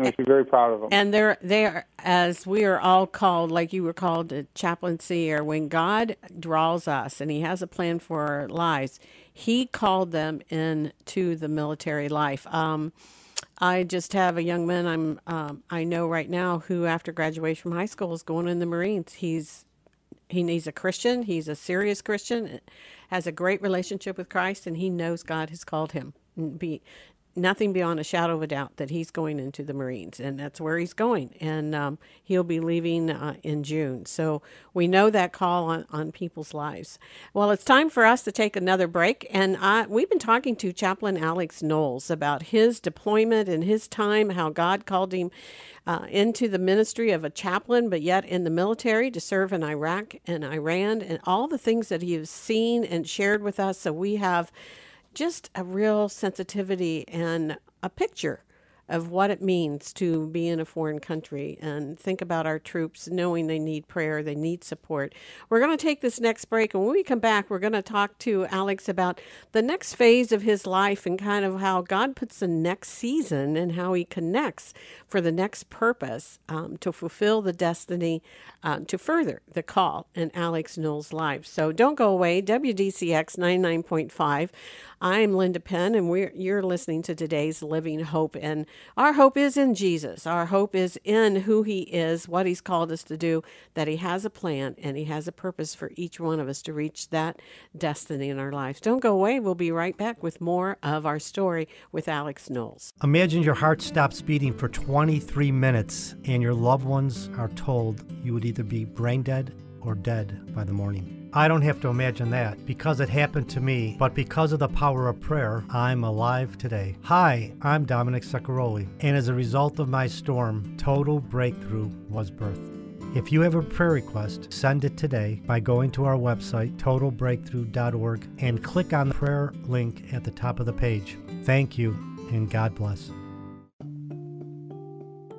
I should be very proud of them. And they're they are as we are all called, like you were called to chaplaincy, or when God draws us and He has a plan for our lives, He called them into the military life. Um, I just have a young man I'm um, I know right now who, after graduation from high school, is going in the Marines. He's he he's a Christian. He's a serious Christian, has a great relationship with Christ, and he knows God has called him. Be nothing beyond a shadow of a doubt that he's going into the Marines, and that's where he's going. And um, he'll be leaving uh, in June. So we know that call on, on people's lives. Well, it's time for us to take another break. And I, we've been talking to Chaplain Alex Knowles about his deployment and his time, how God called him uh, into the ministry of a chaplain, but yet in the military to serve in Iraq and Iran, and all the things that he has seen and shared with us. So we have just a real sensitivity and a picture of what it means to be in a foreign country and think about our troops knowing they need prayer, they need support. We're going to take this next break, and when we come back, we're going to talk to Alex about the next phase of his life and kind of how God puts the next season and how he connects for the next purpose um, to fulfill the destiny, uh, to further the call in Alex Knowles' life. So don't go away. WDCX 99.5. I'm Linda Penn, and we're, you're listening to today's Living Hope. And our hope is in Jesus. Our hope is in who He is, what He's called us to do, that He has a plan and He has a purpose for each one of us to reach that destiny in our lives. Don't go away. We'll be right back with more of our story with Alex Knowles. Imagine your heart stops beating for 23 minutes and your loved ones are told you would either be brain dead or dead by the morning. I don't have to imagine that because it happened to me, but because of the power of prayer, I'm alive today. Hi, I'm Dominic Saccaroli, and as a result of my storm, total breakthrough was birthed. If you have a prayer request, send it today by going to our website, totalbreakthrough.org, and click on the prayer link at the top of the page. Thank you, and God bless.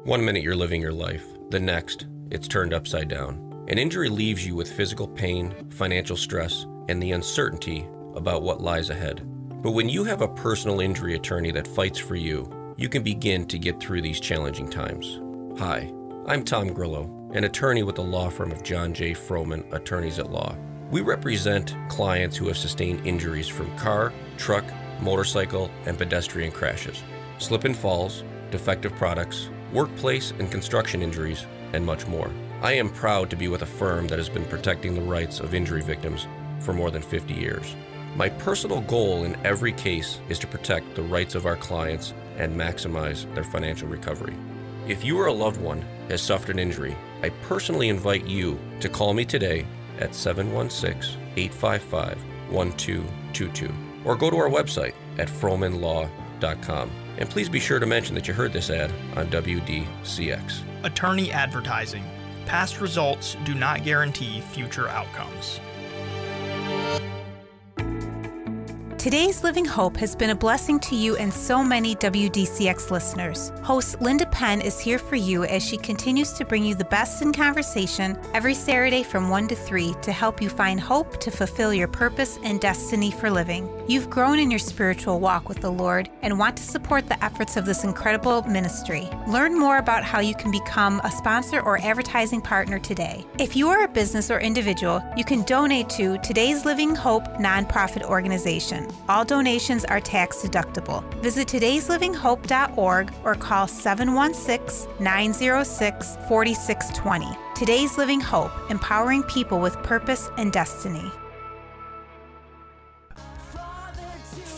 One minute you're living your life, the next, it's turned upside down. An injury leaves you with physical pain, financial stress, and the uncertainty about what lies ahead. But when you have a personal injury attorney that fights for you, you can begin to get through these challenging times. Hi, I'm Tom Grillo, an attorney with the law firm of John J. Froman Attorneys at Law. We represent clients who have sustained injuries from car, truck, motorcycle, and pedestrian crashes, slip and falls, defective products, workplace and construction injuries, and much more. I am proud to be with a firm that has been protecting the rights of injury victims for more than 50 years. My personal goal in every case is to protect the rights of our clients and maximize their financial recovery. If you or a loved one has suffered an injury, I personally invite you to call me today at 716 855 1222 or go to our website at fromanlaw.com. And please be sure to mention that you heard this ad on WDCX. Attorney advertising. Past results do not guarantee future outcomes. Today's Living Hope has been a blessing to you and so many WDCX listeners. Host Linda Penn is here for you as she continues to bring you the best in conversation every Saturday from 1 to 3 to help you find hope to fulfill your purpose and destiny for living. You've grown in your spiritual walk with the Lord and want to support the efforts of this incredible ministry. Learn more about how you can become a sponsor or advertising partner today. If you are a business or individual, you can donate to Today's Living Hope nonprofit organization. All donations are tax deductible. Visit today'slivinghope.org or call 716 906 4620. Today's Living Hope, empowering people with purpose and destiny.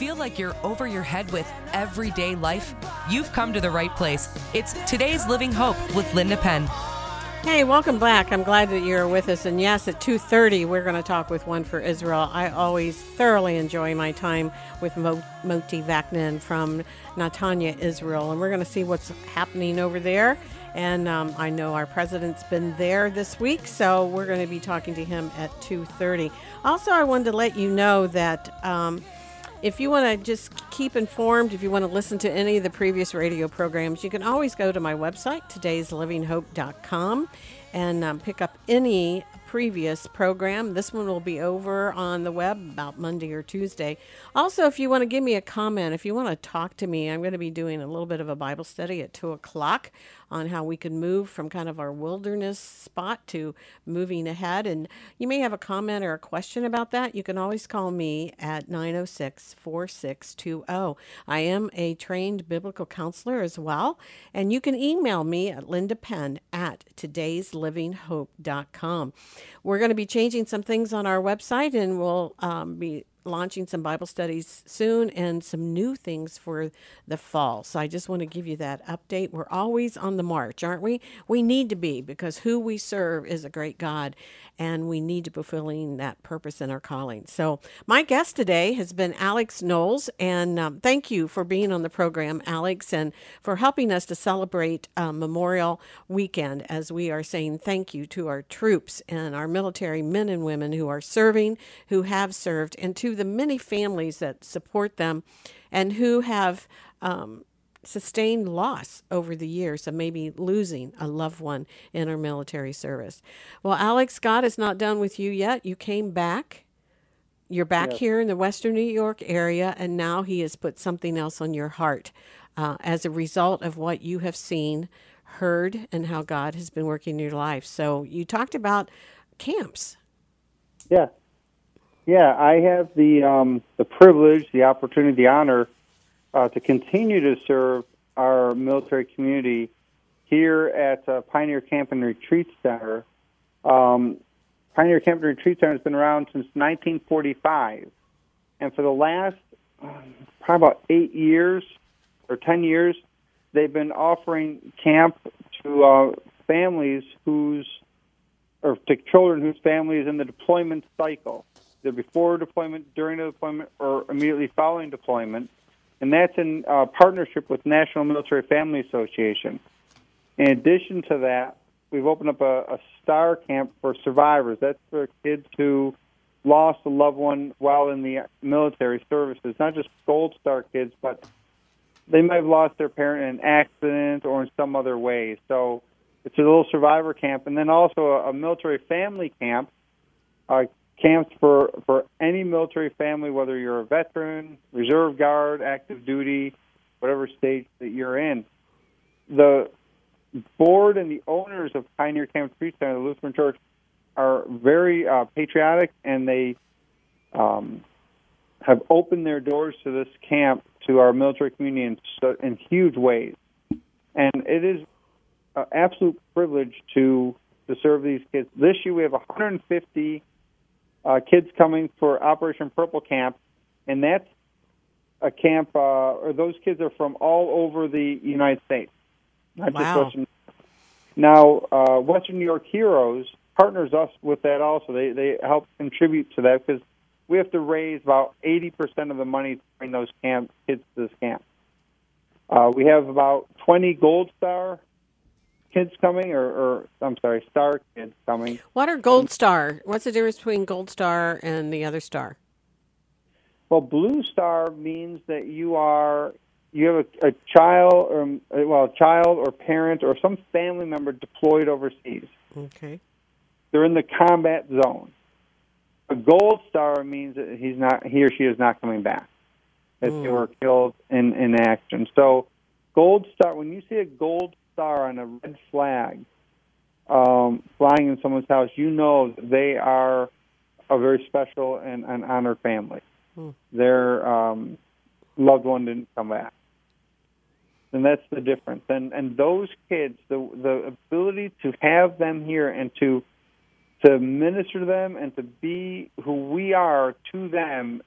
Feel like you're over your head with everyday life? You've come to the right place. It's Today's Living Hope with Linda Penn. Hey, welcome back. I'm glad that you're with us. And yes, at 2:30 we're going to talk with One for Israel. I always thoroughly enjoy my time with Mo- Moti Vaknin from Netanya, Israel, and we're going to see what's happening over there. And um, I know our president's been there this week, so we're going to be talking to him at 2:30. Also, I wanted to let you know that. Um, if you want to just keep informed, if you want to listen to any of the previous radio programs, you can always go to my website, today'slivinghope.com, and um, pick up any previous program. This one will be over on the web about Monday or Tuesday. Also, if you want to give me a comment, if you want to talk to me, I'm going to be doing a little bit of a Bible study at 2 o'clock on how we can move from kind of our wilderness spot to moving ahead. And you may have a comment or a question about that. You can always call me at 906 4620. I am a trained biblical counselor as well. And you can email me at Linda Penn at today'slivinghope.com. We're going to be changing some things on our website and we'll um, be launching some Bible studies soon and some new things for the fall. So I just want to give you that update. We're always on the march, aren't we? We need to be because who we serve is a great God and we need to be fulfilling that purpose in our calling. So my guest today has been Alex Knowles and um, thank you for being on the program, Alex, and for helping us to celebrate uh, Memorial Weekend as we are saying thank you to our troops and our military men and women who are serving, who have served, and to the many families that support them and who have um, sustained loss over the years of maybe losing a loved one in our military service. Well, Alex, God is not done with you yet. You came back. You're back yes. here in the Western New York area, and now He has put something else on your heart uh, as a result of what you have seen, heard, and how God has been working in your life. So you talked about camps. Yeah, yeah, I have the um, the privilege, the opportunity, the honor uh, to continue to serve our military community here at uh, Pioneer Camp and Retreat Center. Um, Pioneer Camp and Retreat Center has been around since 1945, and for the last um, probably about eight years or ten years, they've been offering camp to uh, families whose or to children whose family is in the deployment cycle either before deployment, during the deployment, or immediately following deployment, and that's in uh, partnership with National Military Family Association. In addition to that, we've opened up a, a STAR camp for survivors. That's for kids who lost a loved one while in the military services, not just Gold Star kids, but they might have lost their parent in an accident or in some other way. So It's a little survivor camp, and then also a, a military family camp. Uh, camps for for any military family, whether you're a veteran, reserve guard, active duty, whatever stage that you're in. The board and the owners of Pioneer Camp Street Center, the Lutheran Church, are very uh, patriotic, and they um, have opened their doors to this camp to our military community in, in huge ways. And it is an absolute privilege to to serve these kids. This year we have 150 uh, kids coming for Operation Purple Camp, and that's a camp, uh, or those kids are from all over the United States, not Wow. just Western. Now, uh, Western New York Heroes partners us with that also. They they help contribute to that because we have to raise about 80% of the money to bring those camp kids to this camp. Uh, we have about 20 Gold Star kids coming, or, or I'm sorry, Star kids coming. What are Gold Star? What's the difference between Gold Star and the other star? Well, Blue Star means that you are you have a, a child or well, a child or parent or some family member deployed overseas. Okay. They're in the combat zone. A Gold Star means that he's not he or she is not coming back. That they Mm. were killed in in action. So, Gold Star. When you see a Gold Star on a red flag um, flying in someone's house, you know that they are a very special and, and honored family. Hmm. Their um, loved one didn't come back, and that's the difference. And and those kids, the the ability to have them here and to to minister to them and to be who we are to them,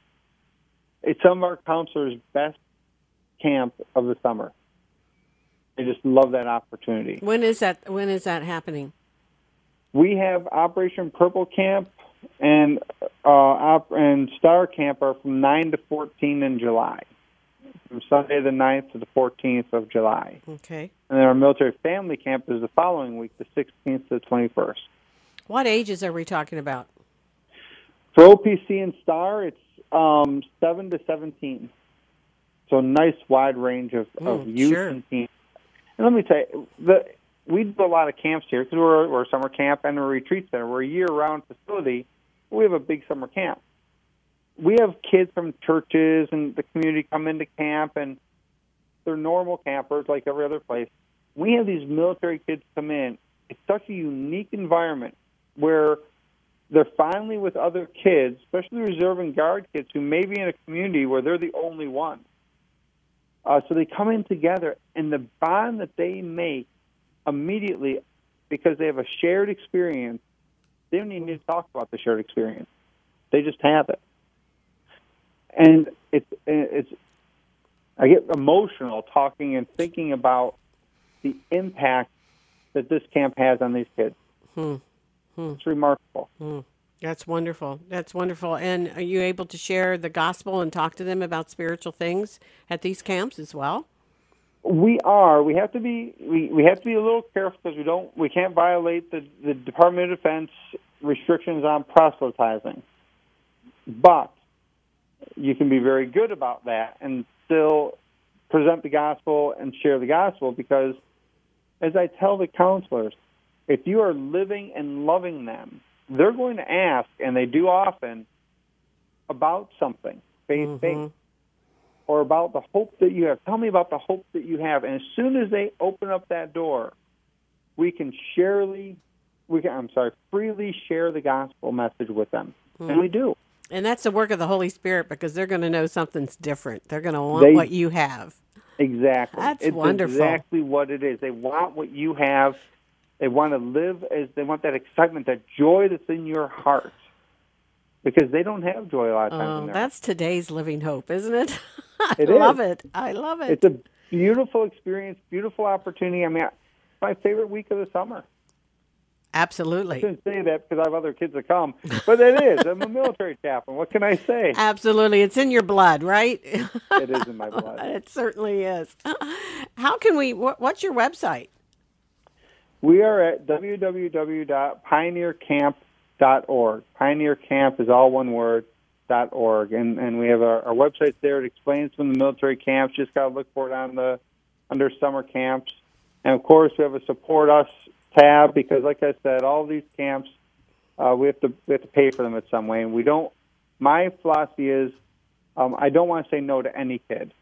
it's some of our counselors' best camp of the summer. They just love that opportunity. When is that? When is that happening? We have Operation Purple Camp and uh, op- and Star Camp are from 9 to 14 in July, from Sunday the 9th to the 14th of July. Okay. And then our military family camp is the following week, the 16th to the 21st. What ages are we talking about? For OPC and Star, it's um, 7 to 17. So a nice wide range of, of Mm, youth sure. and teens. And let me tell you, the, we do a lot of camps here because we're, we're a summer camp and a retreat center. We're a year-round facility. We have a big summer camp. We have kids from churches and the community come into camp, and they're normal campers like every other place. We have these military kids come in. It's such a unique environment where they're finally with other kids, especially reserve and guard kids who may be in a community where they're the only one. Uh, so they come in together, and the bond that they make immediately, because they have a shared experience, they don't even need to talk about the shared experience. They just have it, and it's it's. I get emotional talking and thinking about the impact that this camp has on these kids. Hmm. Hmm. It's remarkable. Hmm. That's wonderful. That's wonderful. And are you able to share the gospel and talk to them about spiritual things at these camps as well? We are. We have to be. We, we have to be a little careful because we don't. We can't violate the the Department of Defense restrictions on proselytizing. But you can be very good about that and still present the gospel and share the gospel because, as I tell the counselors, if you are living and loving them, they're going to ask, and they do often, about something faith mm-hmm. based or about the hope that you have. Tell me about the hope that you have. And as soon as they open up that door, we can surely, we can, I'm sorry, freely share the gospel message with them. And mm-hmm. we do. And that's the work of the Holy Spirit because they're going to know something's different. They're going to want They- what you have. Exactly. That's it's wonderful. exactly what it is. They want what you have. They want to live as they want that excitement, that joy that's in your heart. Because they don't have joy a lot of times Oh, that's today's living hope, isn't it? I It love is. it. I love it. It's a beautiful experience, beautiful opportunity. I mean, it's my favorite week of the summer. Absolutely. I shouldn't say that because I have other kids that come, but it is. I'm a military chaplain. What can I say? Absolutely. It's in your blood, right? It is in my blood. it certainly is. How can we, what, what's your website? We are at www.pioneercamp.org. Pioneer Camp is all one word. Dot org, and and we have our, our website there. It explains from the military camps. Just got to look for it on the under summer camps, and of course we have a support us tab because, like I said, all these camps uh, we have to we have to pay for them in some way, and we don't. My philosophy is um, I don't want to say no to any kid.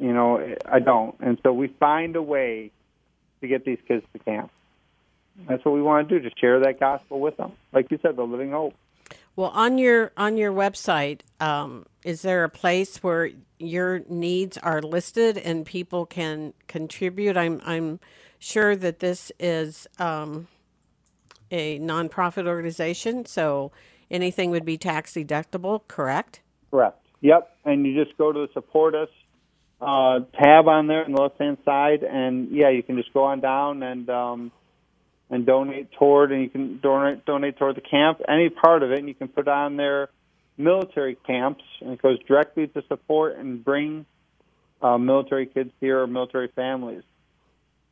You know, I don't, and so we find a way to get these kids to camp. That's what we want to do to share that gospel with them. Like you said, the living hope. Well, on your on your website, um, is there a place where your needs are listed and people can contribute? I'm I'm sure that this is um, a nonprofit organization, so anything would be tax deductible. Correct? Correct. Yep. And you just go to the support us uh, tab on there on the left hand side, and yeah, you can just go on down and um, and donate toward, and you can donate donate toward the camp, any part of it, and you can put on there military camps, and it goes directly to support and bring uh, military kids here or military families.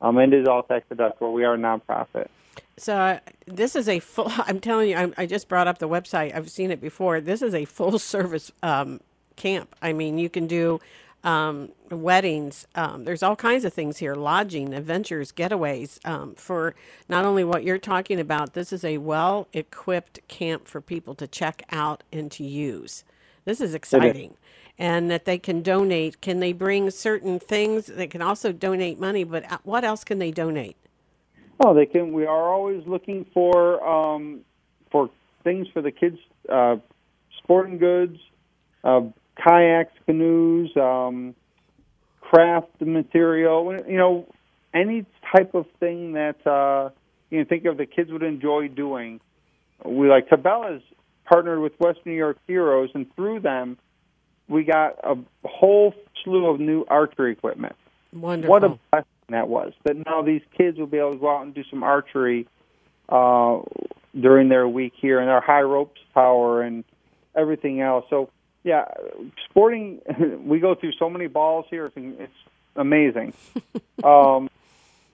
Um, and it is all tax deductible. We are a nonprofit. So uh, this is a full. I'm telling you, I'm, i just brought up the website. I've seen it before. This is a full service um, camp. I mean, you can do um, weddings. Um, there's all kinds of things here lodging, adventures, getaways um, for not only what you're talking about, this is a well equipped camp for people to check out and to use. This is exciting. And that they can donate. Can they bring certain things? They can also donate money, but uh, what else can they donate? Oh, they can. We are always looking for um, for things for the kids, uh, sporting goods, uh, kayaks, canoes, um, craft material. You know, any type of thing that uh, you know think of the kids would enjoy doing. We like Cabela's partnered with West New York Heroes, and through them, we got a whole slew of new archery equipment. Wonderful. What a blessing that was! That now these kids will be able to go out and do some archery uh, during their week here, and our high ropes tower and everything else. So yeah, sporting. We go through so many balls here. It's, it's amazing. um,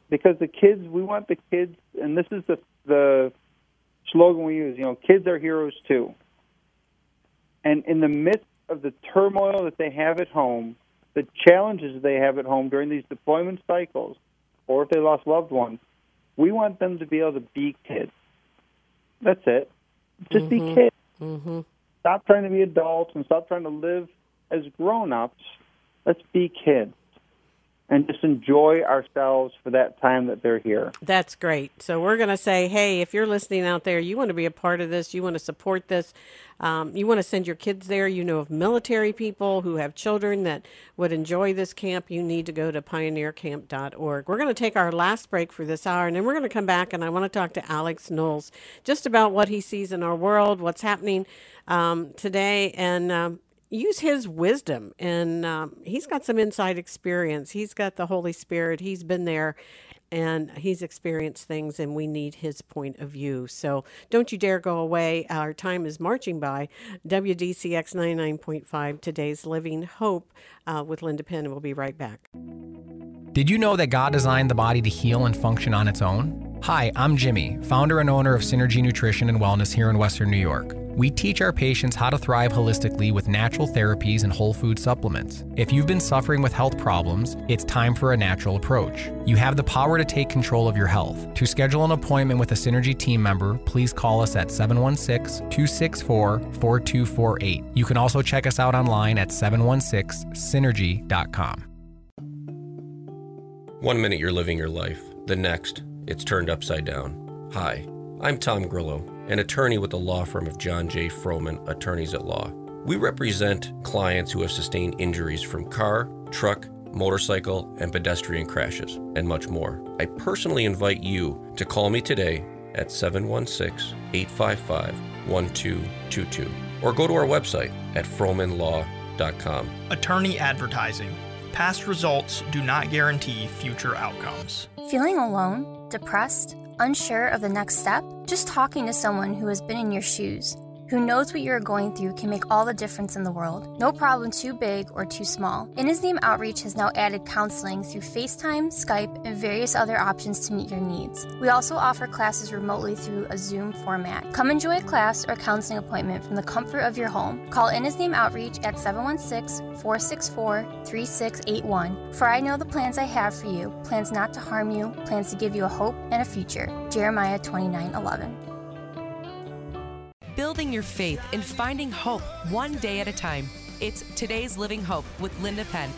because the kids, we want the kids, and this is the the slogan we use. You know, kids are heroes too. And in the midst of the turmoil that they have at home, the challenges they have at home during these deployment cycles, or if they lost loved ones, we want them to be able to be kids. That's it. Just mm-hmm. be kids. Mm-hmm. Stop trying to be adults and stop trying to live as grown ups. Let's be kids and just enjoy ourselves for that time that they're here. That's great. So we're going to say, hey, if you're listening out there, you want to be a part of this, you want to support this, um, you want to send your kids there, you know of military people who have children that would enjoy this camp, you need to go to pioneercamp.org. We're going to take our last break for this hour, and then we're going to come back, and I want to talk to Alex Knowles just about what he sees in our world, what's happening um, today, and um, use his wisdom. And um, he's got some inside experience. He's got the Holy Spirit. He's been there and he's experienced things, and we need his point of view. So don't you dare go away. Our time is marching by. WDCX 99.5, today's Living Hope uh, with Linda Penn. We'll be right back. Did you know that God designed the body to heal and function on its own? Hi, I'm Jimmy, founder and owner of Synergy Nutrition and Wellness here in Western New York. We teach our patients how to thrive holistically with natural therapies and whole food supplements. If you've been suffering with health problems, it's time for a natural approach. You have the power to take control of your health. To schedule an appointment with a Synergy team member, please call us at 716 264 4248. You can also check us out online at 716synergy.com. One minute you're living your life, the next, it's turned upside down. Hi, I'm Tom Grillo an attorney with the law firm of John J. Froman, Attorneys at Law. We represent clients who have sustained injuries from car, truck, motorcycle, and pedestrian crashes, and much more. I personally invite you to call me today at 716 855 1222 or go to our website at fromanlaw.com. Attorney advertising. Past results do not guarantee future outcomes. Feeling alone, depressed, unsure of the next step? Just talking to someone who has been in your shoes who knows what you are going through can make all the difference in the world. No problem too big or too small. In His Name Outreach has now added counseling through FaceTime, Skype, and various other options to meet your needs. We also offer classes remotely through a Zoom format. Come enjoy a class or counseling appointment from the comfort of your home. Call In His Name Outreach at 716 464 3681. For I know the plans I have for you plans not to harm you, plans to give you a hope and a future. Jeremiah 29 11. Building your faith and finding hope one day at a time. It's today's Living Hope with Linda Penn.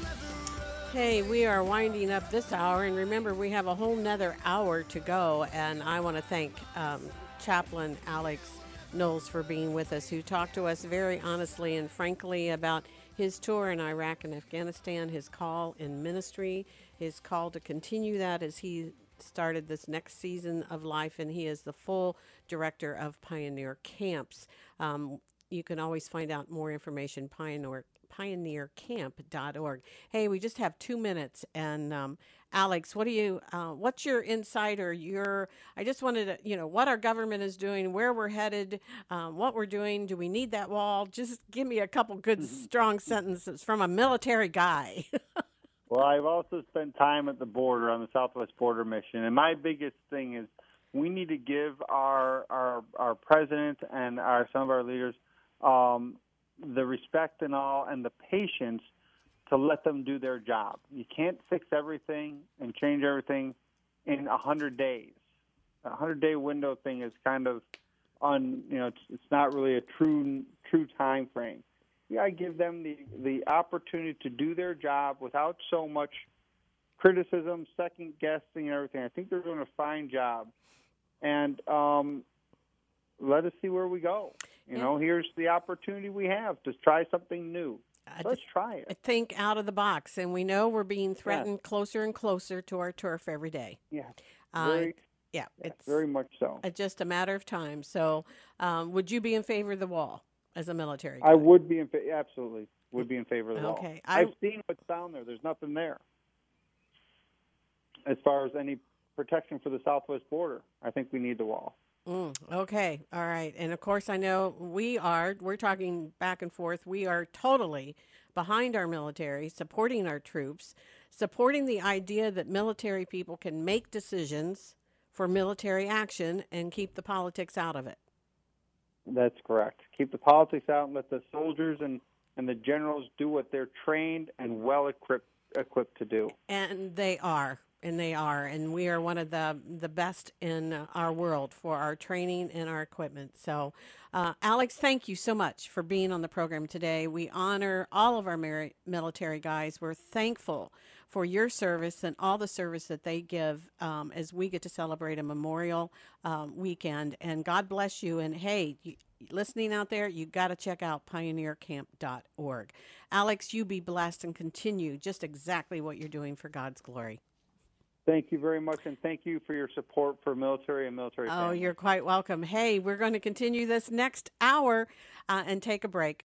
Hey, we are winding up this hour, and remember, we have a whole nother hour to go. And I want to thank um, Chaplain Alex Knowles for being with us, who talked to us very honestly and frankly about his tour in Iraq and Afghanistan, his call in ministry, his call to continue that as he started this next season of life, and he is the full director of Pioneer Camps. Um, you can always find out more information pioneer pioneercamp.org. Hey, we just have two minutes, and um, Alex, what do you? Uh, what's your insight or your? I just wanted to, you know, what our government is doing, where we're headed, um, what we're doing. Do we need that wall? Just give me a couple good, strong sentences from a military guy. Well, I've also spent time at the border on the Southwest Border Mission, and my biggest thing is we need to give our our our president and our some of our leaders um, the respect and all and the patience to let them do their job. You can't fix everything and change everything in a hundred days. A hundred day window thing is kind of on you know it's, it's not really a true true time frame got to give them the the opportunity to do their job without so much criticism, second guessing, and everything. I think they're doing a fine job, and um, let us see where we go. You Yeah. know, here's the opportunity we have to try something new. Let's try it. Think out of the box, and we know we're being threatened closer and closer to our turf every day. Yeah, Uh, very, yeah, it's very much so. uh, just a matter of time. So, um, would you be in favor of the wall as a military? I would be in fa- absolutely would be in favor of the wall. Okay, I- I've seen what's down there. There's nothing there as far as any protection for the southwest border. I think we need the wall. Mm, okay, all right. And of course, I know we are, we're talking back and forth. We are totally behind our military, supporting our troops, supporting the idea that military people can make decisions for military action and keep the politics out of it. That's correct. Keep the politics out and let the soldiers and, and the generals do what they're trained and well equipped equipped to do. And they are, and they are, and we are one of the the best in our world for our training and our equipment. So, uh, Alex, thank you so much for being on the program today. We honor all of our military guys. We're thankful for your service and all the service that they give um, as we get to celebrate a memorial um, weekend. And God bless you. And hey, you, listening out there, you got to check out pioneercamp.org. Alex, you be blessed and continue just exactly what you're doing for God's glory. Thank you very much, and thank you for your support for military and military. Oh, families. you're quite welcome. Hey, we're going to continue this next hour uh, and take a break.